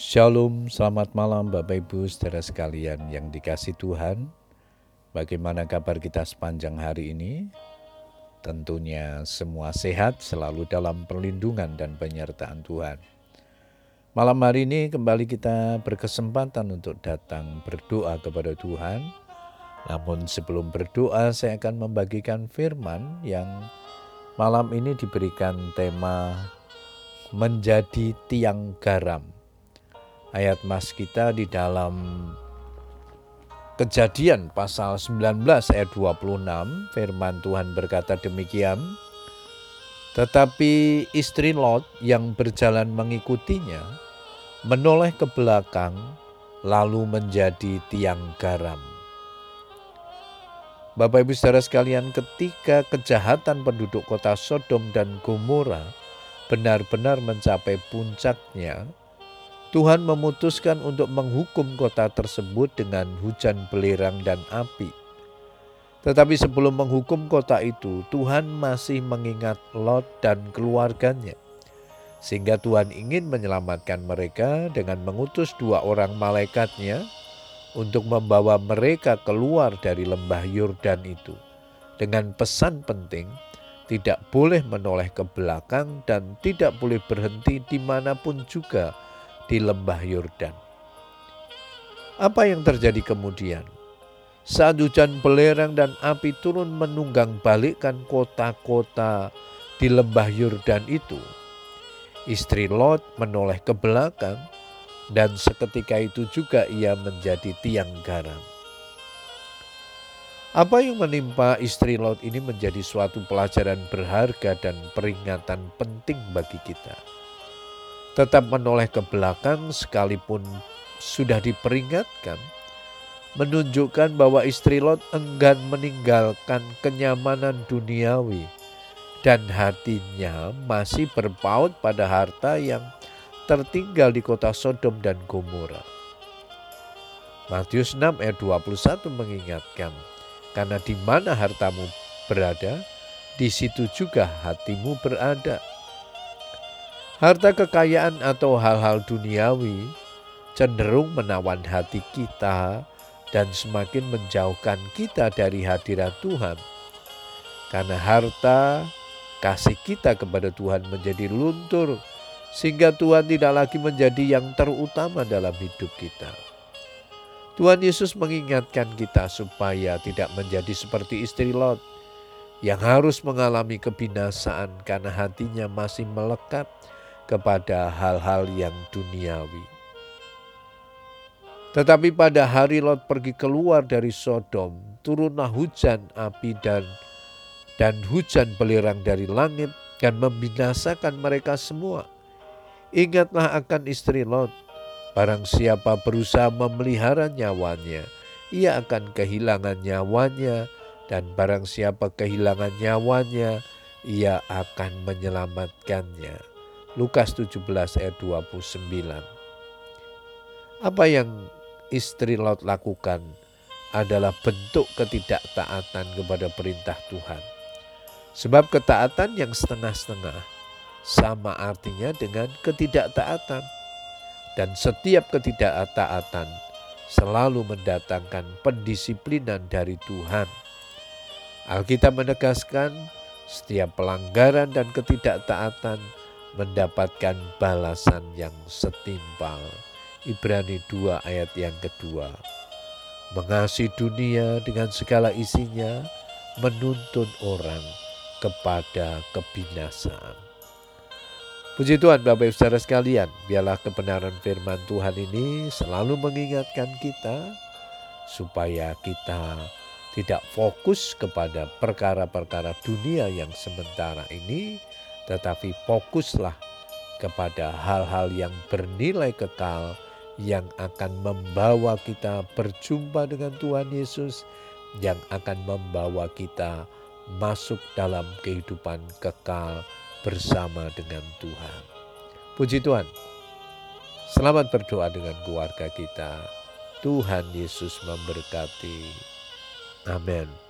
Shalom, selamat malam Bapak Ibu saudara sekalian yang dikasih Tuhan. Bagaimana kabar kita sepanjang hari ini? Tentunya semua sehat selalu dalam perlindungan dan penyertaan Tuhan. Malam hari ini kembali kita berkesempatan untuk datang berdoa kepada Tuhan. Namun sebelum berdoa saya akan membagikan firman yang malam ini diberikan tema menjadi tiang garam ayat mas kita di dalam Kejadian pasal 19 ayat 26 firman Tuhan berkata demikian Tetapi istri Lot yang berjalan mengikutinya menoleh ke belakang lalu menjadi tiang garam. Bapak Ibu Saudara sekalian, ketika kejahatan penduduk kota Sodom dan Gomora benar-benar mencapai puncaknya, Tuhan memutuskan untuk menghukum kota tersebut dengan hujan belerang dan api. Tetapi sebelum menghukum kota itu, Tuhan masih mengingat Lot dan keluarganya. Sehingga Tuhan ingin menyelamatkan mereka dengan mengutus dua orang malaikatnya untuk membawa mereka keluar dari lembah Yordan itu. Dengan pesan penting, tidak boleh menoleh ke belakang dan tidak boleh berhenti di mana pun juga di lembah Yordan. Apa yang terjadi kemudian? Saat hujan belerang dan api turun menunggang balikkan kota-kota di lembah Yordan itu, istri Lot menoleh ke belakang dan seketika itu juga ia menjadi tiang garam. Apa yang menimpa istri Lot ini menjadi suatu pelajaran berharga dan peringatan penting bagi kita tetap menoleh ke belakang sekalipun sudah diperingatkan, menunjukkan bahwa istri Lot enggan meninggalkan kenyamanan duniawi dan hatinya masih berpaut pada harta yang tertinggal di kota Sodom dan Gomora. Matius 6 ayat 21 mengingatkan, karena di mana hartamu berada, di situ juga hatimu berada. Harta kekayaan atau hal-hal duniawi cenderung menawan hati kita dan semakin menjauhkan kita dari hadirat Tuhan. Karena harta, kasih kita kepada Tuhan menjadi luntur, sehingga Tuhan tidak lagi menjadi yang terutama dalam hidup kita. Tuhan Yesus mengingatkan kita supaya tidak menjadi seperti istri Lot yang harus mengalami kebinasaan karena hatinya masih melekat kepada hal-hal yang duniawi. Tetapi pada hari Lot pergi keluar dari Sodom, turunlah hujan api dan dan hujan belerang dari langit dan membinasakan mereka semua. Ingatlah akan istri Lot, barang siapa berusaha memelihara nyawanya, ia akan kehilangan nyawanya, dan barang siapa kehilangan nyawanya, ia akan menyelamatkannya. Lukas 17 ayat 29. Apa yang istri Lot lakukan adalah bentuk ketidaktaatan kepada perintah Tuhan. Sebab ketaatan yang setengah-setengah sama artinya dengan ketidaktaatan. Dan setiap ketidaktaatan selalu mendatangkan pendisiplinan dari Tuhan. Alkitab menegaskan setiap pelanggaran dan ketidaktaatan mendapatkan balasan yang setimpal. Ibrani 2 ayat yang kedua. Mengasihi dunia dengan segala isinya menuntun orang kepada kebinasaan. Puji Tuhan Bapak Ibu Saudara sekalian, biarlah kebenaran firman Tuhan ini selalu mengingatkan kita supaya kita tidak fokus kepada perkara-perkara dunia yang sementara ini, tetapi fokuslah kepada hal-hal yang bernilai kekal yang akan membawa kita berjumpa dengan Tuhan Yesus, yang akan membawa kita masuk dalam kehidupan kekal bersama dengan Tuhan. Puji Tuhan. Selamat berdoa dengan keluarga kita. Tuhan Yesus memberkati. Amin.